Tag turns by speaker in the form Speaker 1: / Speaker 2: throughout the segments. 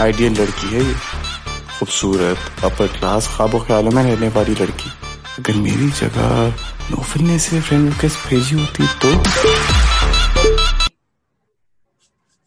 Speaker 1: Ideal लड़की है ये। खूबसूरत अपर क्लास ख्वाबों ख्यालों में रहने वाली लड़की। अगर मेरी जगह नौफिल ने इसे फ्रेंड रिक्वेस्ट भेजी होती तो?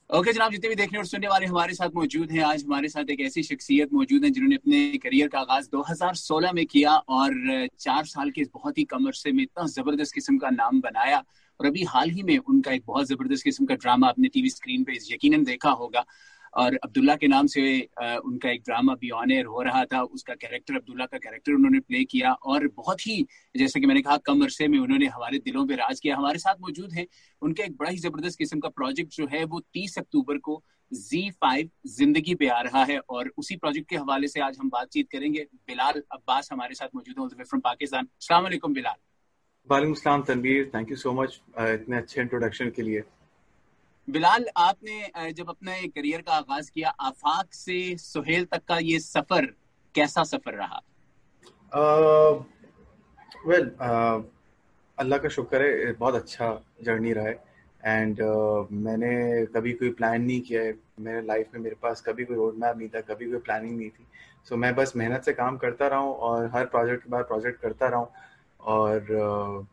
Speaker 2: ओके okay, जनाब जितने भी देखने और सुनने वाले हमारे साथ मौजूद हैं आज हमारे साथ एक ऐसी शख्सियत मौजूद है जिन्होंने अपने करियर का आगाज़ 2016 में किया और चार साल के इस बहुत ही कम अरसे में इतना ज़बरदस्त किस्म का नाम बनाया। और अभी हाल ही में उनका एक बहुत ज़बरदस्त किस्म का ड्रामा अपने टीवी स्क्रीन पे यकीनन देखा होगा। और अब्दुल्ला के नाम से उनका एक ड्रामा बी ऑन एयर हो रहा था। उसका कैरेक्टर अब्दुल्ला का कैरेक्टर उन्होंने प्ले किया और बहुत ही, जैसे कि मैंने कहा, कम अरसे में उन्होंने हमारे दिलों पे राज किया। हमारे साथ मौजूद है। उनका एक बड़ा ही ज़बरदस्त किस्म का प्रोजेक्ट जो है, वो तीस अक्टूबर को जी फाइव ज़िंदगी पे आ रहा है और उसी प्रोजेक्ट के हवाले से आज हम बातचीत करेंगे। बिलाल अब्बास हमारे साथ मौजूद है फ्रॉम पाकिस्तान सलाम बिलाल।
Speaker 3: वालेकुम Tanveer. Thank you so much इतने अच्छे इंट्रोडक्शन के लिए।
Speaker 2: बिलाल आपने जब अपने करियर का आगाज़ किया आफाक से सुहेल तक का ये सफ़र कैसा सफ़र रहा?
Speaker 3: वेल अल्लाह का शुक्र है बहुत अच्छा जर्नी रहा है। एंड uh, मैंने कभी कोई प्लान नहीं किया है। मेरे लाइफ में मेरे पास कभी कोई रोड मैप नहीं था कभी कोई प्लानिंग नहीं थी। सो so, मैं बस मेहनत से काम करता रहा हूँ और हर प्रोजेक्ट के बाद प्रोजेक्ट करता रहा हूँ। और uh,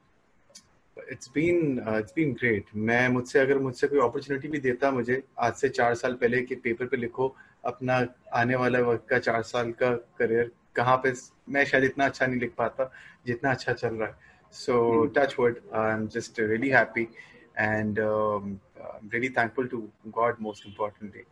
Speaker 3: it's been it's been great मैं मुझसे अगर मुझसे कोई अपॉर्चुनिटी भी देता मुझे आज से चार साल पहले के पेपर पे लिखो अपना आने वाला वक्त का चार साल का करियर कहाँ पे मैं शायद इतना अच्छा नहीं लिख पाता जितना अच्छा चल रहा है। So touch wood I am just really happy and really thankful to God most importantly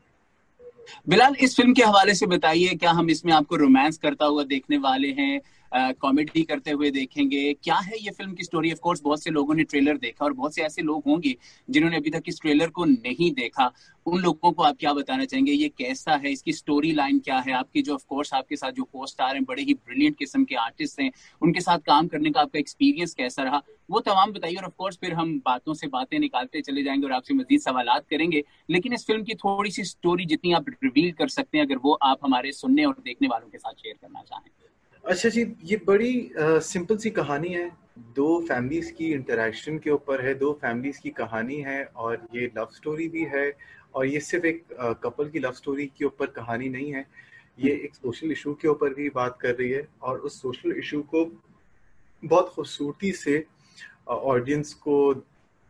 Speaker 2: Bilal इस फ़िल्म के हवाले से बताइए क्या हम इसमें आपको रोमांस करता हुआ देखने वाले हैं? कॉमेडी करते हुए देखेंगे। क्या है ये फ़िल्म की स्टोरी ऑफ़ कोर्स बहुत से लोगों ने ट्रेलर देखा और बहुत से ऐसे लोग होंगे जिन्होंने अभी तक इस ट्रेलर को नहीं देखा। उन लोगों को आप क्या बताना चाहेंगे? ये कैसा है? इसकी स्टोरी लाइन क्या है? आपकी जो ऑफकोर्स आपके साथ जो को स्टार हैं, बड़े ही ब्रिलियंट किस्म के आर्टिस्ट हैं, उनके साथ काम करने का आपका एक्सपीरियंस कैसा रहा? वो तमाम बताइए और ऑफकोर्स फिर हम बातों से बातें निकालते चले जाएँगे और आपसे मजीद सवाल करेंगे। लेकिन इस फ़िल्म की थोड़ी सी स्टोरी जितनी आप रिवील कर सकते हैं, अगर वो आप हमारे सुनने और देखने वालों के साथ शेयर करना चाहें।
Speaker 3: अच्छा जी ये बड़ी सिंपल सी कहानी है। दो फैमिलीज़ की इंटरेक्शन के ऊपर है दो फैमिलीज़ की कहानी है और ये लव स्टोरी भी है और ये सिर्फ़ एक कपल की लव स्टोरी के ऊपर कहानी नहीं है। ये एक सोशल इशू के ऊपर भी बात कर रही है और उस सोशल इशू को बहुत खूबसूरती से ऑडियंस को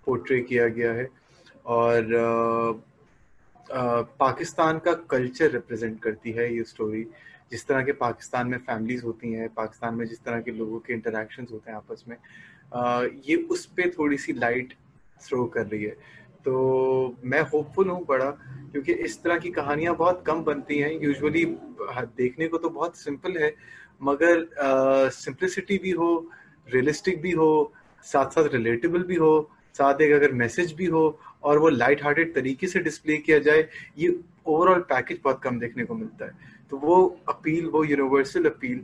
Speaker 3: पोर्ट्रे किया गया है और आ, आ, पाकिस्तान का कल्चर रिप्रेजेंट करती है ये स्टोरी जिस तरह के पाकिस्तान में फैमिलीज़ होती हैं पाकिस्तान में जिस तरह के लोगों के इंटरेक्शन होते हैं आपस में आ, ये उस पर थोड़ी सी लाइट थ्रो कर रही है। तो मैं होपफुल हूँ बड़ा क्योंकि इस तरह की कहानियाँ बहुत कम बनती हैं। यूजुअली देखने को तो बहुत सिंपल है मगर सिंप्लिसिटी भी हो रियलिस्टिक भी हो साथ साथ रिलेटेबल भी हो साथ एक अगर मैसेज भी हो और वो लाइट हार्टेड तरीके से डिस्प्ले किया जाए ये ओवरऑल पैकेज बहुत कम देखने को मिलता है। तो वो अपील वो यूनिवर्सल अपील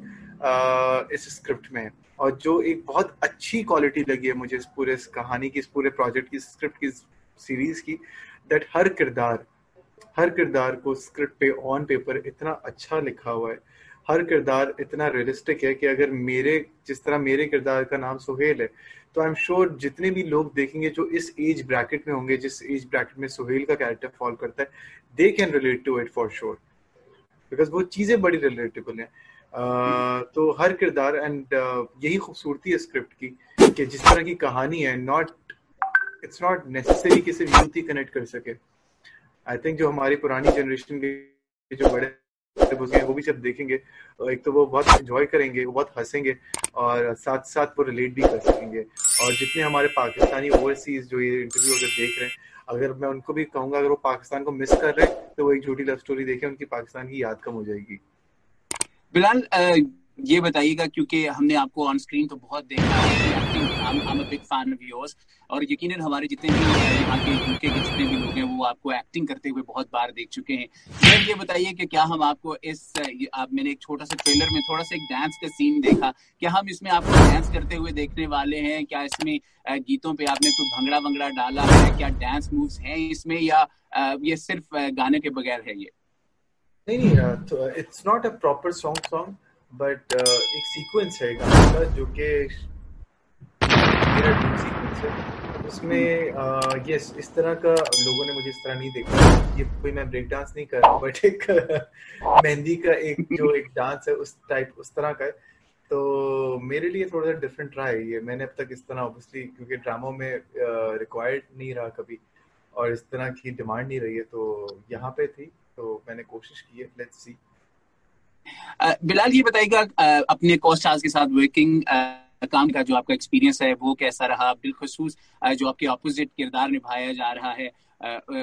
Speaker 3: इस स्क्रिप्ट में और जो एक बहुत अच्छी क्वालिटी लगी है मुझे इस पूरे इस कहानी की, इस पूरे प्रोजेक्ट की स्क्रिप्ट की सीरीज़ की दैट हर किरदार हर किरदार को स्क्रिप्ट पे ऑन पेपर इतना अच्छा लिखा हुआ है। हर किरदार इतना रियलिस्टिक है कि अगर मेरे, जिस तरह मेरे किरदार का नाम सुहेल है तो आई एम श्योर जितने भी लोग देखेंगे जो इस एज ब्रैकेट में होंगे, जिस एज ब्रैकेट में सुहेल का कैरेक्टर फॉल करता है they can relate to it for sure because वो चीज़ें बड़ी रिलेटेबल हैं। तो हर किरदार एंड यही खूबसूरती है स्क्रिप्ट की कि जिस तरह की कहानी है नॉट इट्स नॉट नेसेसरी कि सिर्फ़ यूथ ही कनेक्ट कर सके। आई थिंक जो हमारी पुरानी जनरेशन के जो बड़े वो भी जब देखेंगे एक तो वो बहुत एंजॉय करेंगे, वो बहुत हंसेंगे और साथ साथ वो रिलेट भी कर सकेंगे। और जितने हमारे पाकिस्तानी ओवरसीज जो ये इंटरव्यू अगर देख रहे हैं, अगर मैं उनको भी कहूँगा, अगर वो पाकिस्तान को मिस कर रहे हैं तो वो एक झूठी लव स्टोरी देखे, उनकी पाकिस्तान की याद कम हो जाएगी।
Speaker 2: बिलाल ये बताइएगा क्योंकि हमने आपको ऑन स्क्रीन तो बहुत देखा है बिग फ़ैन ऑफ़ योर्स और यकीनन हमारे जितने भी यहाँ के यूके के जितने भी लोग हैं, वो आपको एक्टिंग करते हुए बहुत बार देख चुके हैं। फिर ये बताइए कि क्या हम आपको इस आप, मैंने एक छोटा सा ट्रेलर में थोड़ा सा एक डांस का सीन देखा। क्या हम इसमें आपको डांस करते हुए देखने वाले हैं? क्या इसमें गीतों पे आपने कोई भंगड़ा वंगड़ा डाला है? क्या डांस मूव्स हैं इसमें या ये सिर्फ़ गाने के बगैर है ये?
Speaker 3: नहीं नहीं it's not a proper song song but एक सीक्वेंस है गाने का, जो कि मेरा ड्रीम सीक्वेंस है। उसमें यस इस तरह का लोगों ने मुझे इस तरह नहीं देखा। ये कोई मैं ब्रेक डांस नहीं कर रहा बट एक मेहंदी का एक जो एक डांस है उस टाइप उस तरह का है। तो मेरे लिए थोड़ा सा डिफरेंट रहा है ये। मैंने अब तक इस तरह ऑब्वियसली क्योंकि ड्रामो में रिक्वायर्ड नहीं रहा कभी। और इस तरह की डिमांड नहीं रही है तो यहाँ पे थी। तो मैंने कोशिश की है। लेट्स सी
Speaker 2: बिलाल ये बताइएगा अपने कोस्ट के साथ वर्किंग काम का जो आपका एक्सपीरियंस है, वो कैसा रहा? बिलखसूस जो आपके अपोजिट किरदार निभाया जा रहा है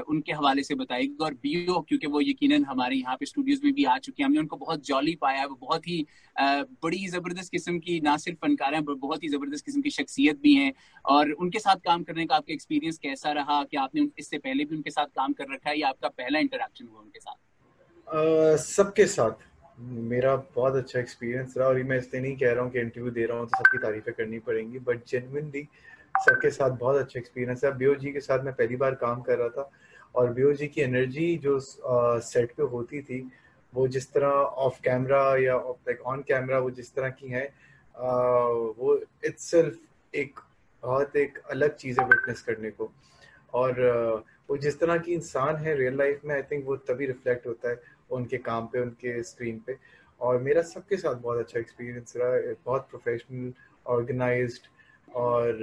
Speaker 2: उनके हवाले से बताएगी और बीओ क्योंकि वो यकीनन हमारे यहाँ पे स्टूडियोज में भी आ चुके हैं। हमने उनको बहुत जॉली पाया, वो बहुत ही बड़ी ज़बरदस्त किस्म की, ना सिर्फ़ फनकार हैं बहुत ही ज़बरदस्त किस्म की शख्सियत भी हैं। और उनके साथ काम करने का आपका एक्सपीरियंस कैसा रहा? कि आपने इससे पहले भी उनके साथ काम कर रखा है, या आपका पहला इंटरेक्शन हुआ उनके साथ?
Speaker 3: सबके साथ। मेरा बहुत अच्छा एक्सपीरियंस रहा और मैं इसलिए नहीं कह रहा हूँ कि इंटरव्यू दे रहा हूँ तो सबकी तारीफें करनी पड़ेंगी बट जेनविनली सबके साथ बहुत अच्छा एक्सपीरियंस है बियो जी के साथ मैं पहली बार काम कर रहा था और बियो जी की एनर्जी जो सेट पे होती थी, वो जिस तरह ऑफ़ कैमरा या लाइक ऑन कैमरा वो जिस तरह की है वो इट्स एक बहुत एक अलग चीज़ है विटनेस करने को। और वो जिस तरह की इंसान है रियल लाइफ में आई थिंक वो तभी रिफ्लेक्ट होता है। उनके काम पे, उनके स्क्रीन पे। और मेरा सबके साथ बहुत अच्छा एक्सपीरियंस रहा, बहुत प्रोफेशनल ऑर्गेनाइज और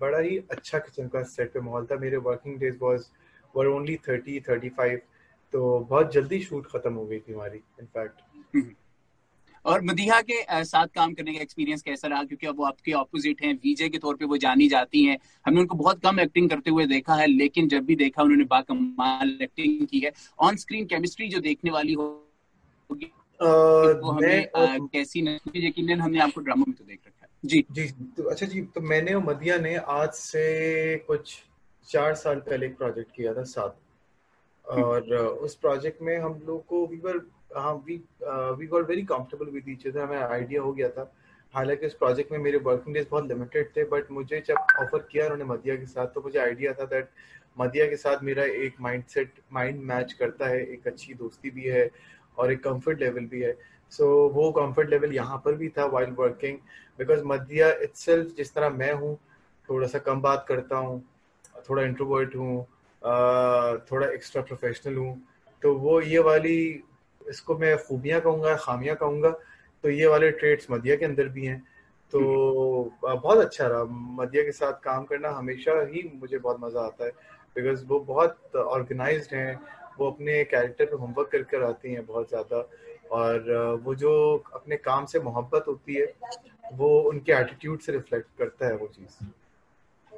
Speaker 3: बड़ा ही अच्छा किस्म का सेट पे माहौल था। मेरे working days was were only thirty thirty five तो बहुत जल्दी शूट खत्म हो गई थी हमारी इनफैक्ट।
Speaker 2: और मदीहा के साथ काम करने का एक्सपीरियंस कैसा रहा? क्योंकि अब वो आपके ऑपोजिट हैं। वीजे के तौर पे वो जानी जाती हैं। हमने उनको बहुत कम एक्टिंग करते हुए देखा है लेकिन जब भी देखा उन्होंने बाकमाल एक्टिंग की है। ऑन स्क्रीन केमिस्ट्री जो देखने वाली होगी वो हमें कैसी यकीन हमने आपको ड्रामा में तो देख रखा है। जी।
Speaker 3: जी तो अच्छा जी तो मैंने और मदिया ने आज से कुछ चार साल पहले एक प्रोजेक्ट किया था साथ। हम्म। और उस प्रोजेक्ट में हम लोग को we were we we got very comfortable with each other हमें आइडिया हो गया था। हालाँकि इस प्रोजेक्ट में मेरे वर्किंग डेज़ बहुत लिमिटेड थे बट मुझे जब ऑफ़र किया उन्होंने मदिया के साथ तो मुझे आइडिया था दैट मदिया के साथ मेरा एक माइंड सेट माइंड मैच करता है। एक अच्छी दोस्ती भी है और एक कंफर्ट लेवल भी है। सो so, वो कंफर्ट लेवल यहाँ पर भी था while working because media itself जिस तरह मैं हूँ थोड़ा सा कम बात करता हूँ थोड़ा इंट्रोवर्ट हूँ थोड़ा एक्स्ट्रा प्रोफेशनल हूँ तो वो ये वाली इसको मैं खूबियाँ कहूँगा खामियाँ कहूँगा तो ये वाले ट्रेड्स मदिया के अंदर भी हैं। तो बहुत अच्छा रहा। मदिया के साथ काम करना हमेशा ही मुझे बहुत मज़ा आता है बिकॉज़ वो बहुत ऑर्गेनाइज हैं वो अपने कैरेक्टर पे होमवर्क कर कर आती हैं बहुत ज़्यादा और वो जो अपने काम से मोहब्बत होती है वो उनके एटीट्यूड से रिफ्लेक्ट करता है वो चीज़।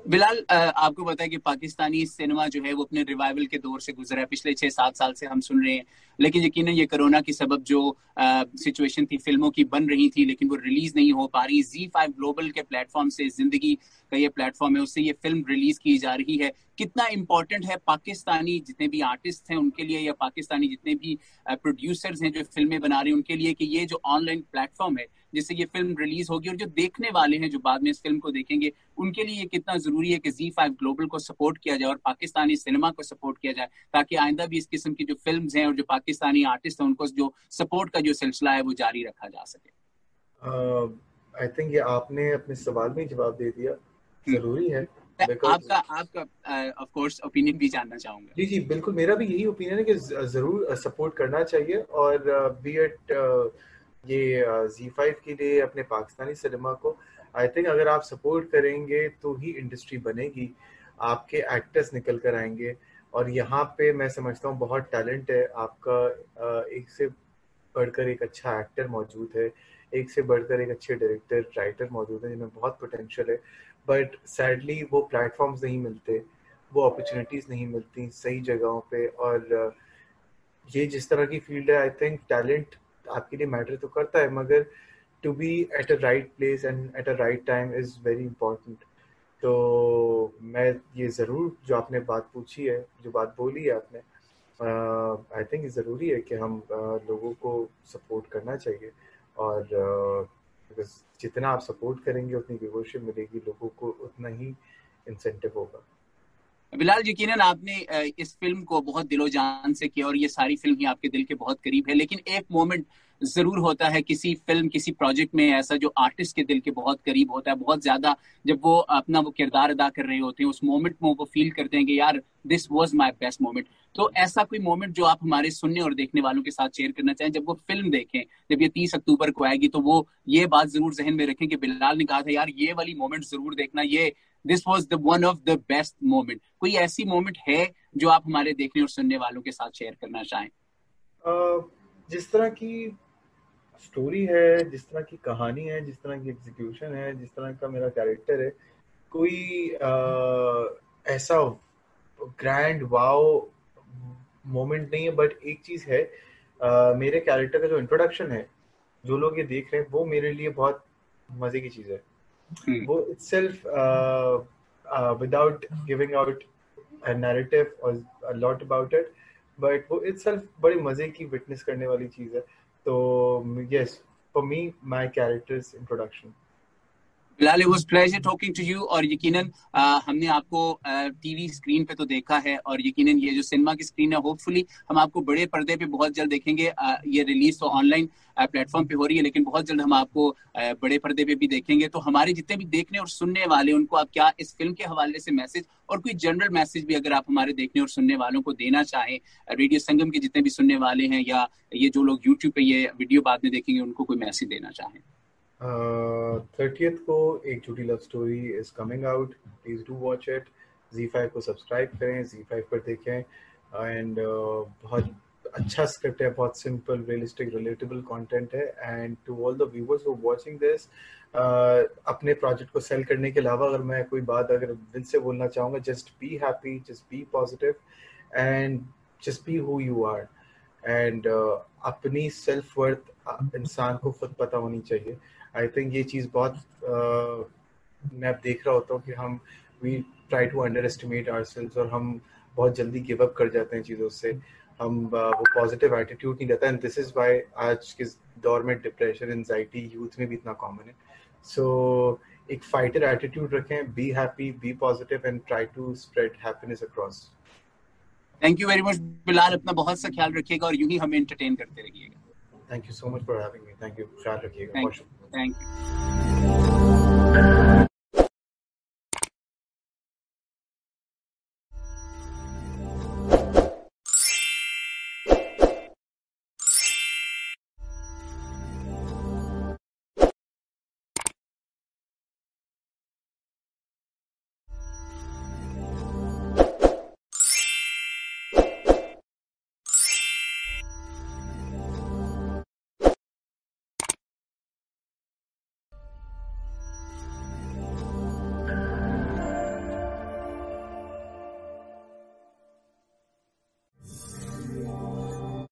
Speaker 2: बिलाल आपको पता है कि पाकिस्तानी सिनेमा जो है, वो अपने रिवाइवल के दौर से गुजरा है। पिछले छह, सात साल से हम सुन रहे हैं। लेकिन यकीन ये कोरोना की सबब जो सिचुएशन थी, फ़िल्मों की बन रही थी, लेकिन वो रिलीज़ नहीं हो पा रही। जी फाइव ग्लोबल के प्लेटफॉर्म से, ज़िंदगी का ये प्लेटफॉर्म है, उससे ये फ़िल्म रिलीज़ की जा रही है। कितना इम्पोर्टेंट है पाकिस्तानी, जितने भी आर्टिस्ट हैं उनके लिए, या पाकिस्तानी जितने भी प्रोड्यूसर्स हैं जो फ़िल्में बना रहे हैं, उनके लिए कि ये जो ऑनलाइन प्लेटफॉर्म है जिससे ये फ़िल्म रिलीज़ होगी और जो देखने वाले हैं जो बाद में इस फ़िल्म को देखेंगे उनके लिए ये कितना ज़रूरी है कि जी फाइव ग्लोबल को सपोर्ट किया जाए और पाकिस्तानी सिनेमा को सपोर्ट किया जाए ताकि आइंदा भी इस किस्म की जो फ़िल्म हैं और जो पाकिस्तानी आर्टिस्ट हैं उनको जो सपोर्ट का जो सिलसिला है वो जारी रखा जा सके।
Speaker 3: आई uh, थिंक ये आपने अपने सवाल में जवाब दे दिया। हम्म। ज़रूरी है
Speaker 2: आपका आपका ऑफ़ कोर्स ओपिनियन भी जानना चाहूँगा।
Speaker 3: जी जी बिल्कुल मेरा भी यही ओपिनियन है कि ज़रूर सपोर्ट करना चाहिए और बी एट ये जी फाइव के लिए अपने पाकिस्तानी सिनेमा को आई थिंक अगर आप सपोर्ट करेंगे तो ही इंडस्ट्री बनेगी। आपके एक्टर्स निकल कर आएँगे। और यहाँ पे मैं समझता हूँ बहुत टैलेंट है। आपका एक से बढ़कर एक अच्छा एक्टर मौजूद है। एक से बढ़कर एक अच्छे डायरेक्टर राइटर मौजूद है जिनमें बहुत पोटेंशियल है। बट सैडली वो प्लेटफॉर्म्स नहीं मिलते। वो अपॉर्चुनिटीज़ नहीं मिलती सही जगहों पे। और ये जिस तरह की फ़ील्ड है आई थिंक टैलेंट आपके लिए मैटर तो करता है मगर to be at a right place and at a right time is very important तो मैं ये ज़रूर जो आपने बात पूछी है जो बात बोली है आपने आई थिंक ज़रूरी है कि हम uh, लोगों को सपोर्ट करना चाहिए और uh, जितना आप सपोर्ट करेंगे उतनी व्यूवरशिप मिलेगी लोगों को उतना ही इंसेंटिव होगा।
Speaker 2: बिलाल, यकीनन आपने इस फ़िल्म को बहुत दिलो जान से किया और ये सारी फ़िल्म ही आपके दिल के बहुत करीब है। लेकिन एक मोमेंट ज़रूर होता है किसी फ़िल्म, किसी प्रोजेक्ट में ऐसा जो आर्टिस्ट के दिल के बहुत करीब होता है। बहुत ज़्यादा जब वो अपना वो किरदार अदा कर रहे होते हैं, उस मोमेंट में वो फील करते हैं कि यार this was my best moment तो ऐसा कोई मोमेंट जो आप हमारे सुनने और देखने वालों के साथ शेयर करना चाहें, जब वो फ़िल्म देखें, जब ये तीस अक्टूबर को आएगी तो वो ये बात ज़रूर जहन में रखें कि बिलाल ने कहा था, यार, ये वाली मोमेंट ज़रूर देखना, ये this was the one of the best moment कोई ऐसी मोमेंट है जो आप हमारे देखने और सुनने वालों के साथ शेयर करना चाहें?
Speaker 3: जिस तरह की स्टोरी है जिस तरह की कहानी है जिस तरह की एग्जीक्यूशन है जिस तरह का मेरा कैरेक्टर है कोई आ, ऐसा ग्रैंड वाओ मोमेंट नहीं है बट एक चीज़ है आ, मेरे कैरेक्टर का जो इंट्रोडक्शन है जो लोग ये देख रहे हैं वो मेरे लिए बहुत मज़े की चीज़ है। Hmm. वो uh, without giving out a narrative or a lot about it but वो itself बड़ी मज़े की विटनेस करने वाली चीज़ है तो yes for me my characters introduction
Speaker 2: Bilal was pleasure talking to you और यकीनन हमने आपको टीवी स्क्रीन पे तो देखा है और यकीनन ये जो सिनेमा की स्क्रीन है होपफुली हम आपको बड़े पर्दे पे बहुत जल्द देखेंगे। ये रिलीज़ तो ऑनलाइन प्लेटफॉर्म पे हो रही है, लेकिन बहुत जल्द हम आपको बड़े पर्दे पे भी देखेंगे। तो हमारे जितने भी देखने और सुनने वाले, उनको आप क्या इस फ़िल्म के हवाले से मैसेज और कोई जनरल मैसेज भी अगर आप हमारे देखने और सुनने वालों को देना चाहें रेडियो संगम के जितने भी सुनने वाले हैं या ये जो लोग यूट्यूब पे ये वीडियो बाद में देखेंगे, उनको कोई मैसेज देना चाहें।
Speaker 3: थर्टियथ को Ek Jhoothi love story is coming out please do watch it Zee five को सब्सक्राइब करें जी फाइव पर देखें। एंड uh, बहुत अच्छा स्क्रिप्ट है बहुत सिंपल रियलिस्टिक रिलेटेबल कंटेंट है। And to all the viewers who watching this अपने प्रोजेक्ट को सेल करने के अलावा अगर मैं कोई बात अगर दिल से बोलना चाहूँगा just be happy just be positive and just be who you are and अपनी सेल्फ वर्थ इंसान को खुद पता होनी चाहिए। आई थिंक ये चीज़ बहुत uh, मैं देख रहा होता हूँ कि हम we try to underestimate our और हम बहुत जल्दी गिव अप कर जाते हैं चीज़ों से। हम वो पॉजिटिव एटीट्यूड नहीं रहता एंड दिस इज़ वाई आज के दौर में डिप्रेशन एनजाइटी यूथ में भी इतना कॉमन है। सो so, एक फाइटर एटीट्यूड रखें be happy be positive and try to spread happiness across
Speaker 2: thank you very much Bilal अपना बहुत सा ख्याल रखिएगा और यूँ ही हमें एंटरटेन करते रहिएगा।
Speaker 3: Thank you so much for having me. Thank you. Thank you.
Speaker 2: Thank you.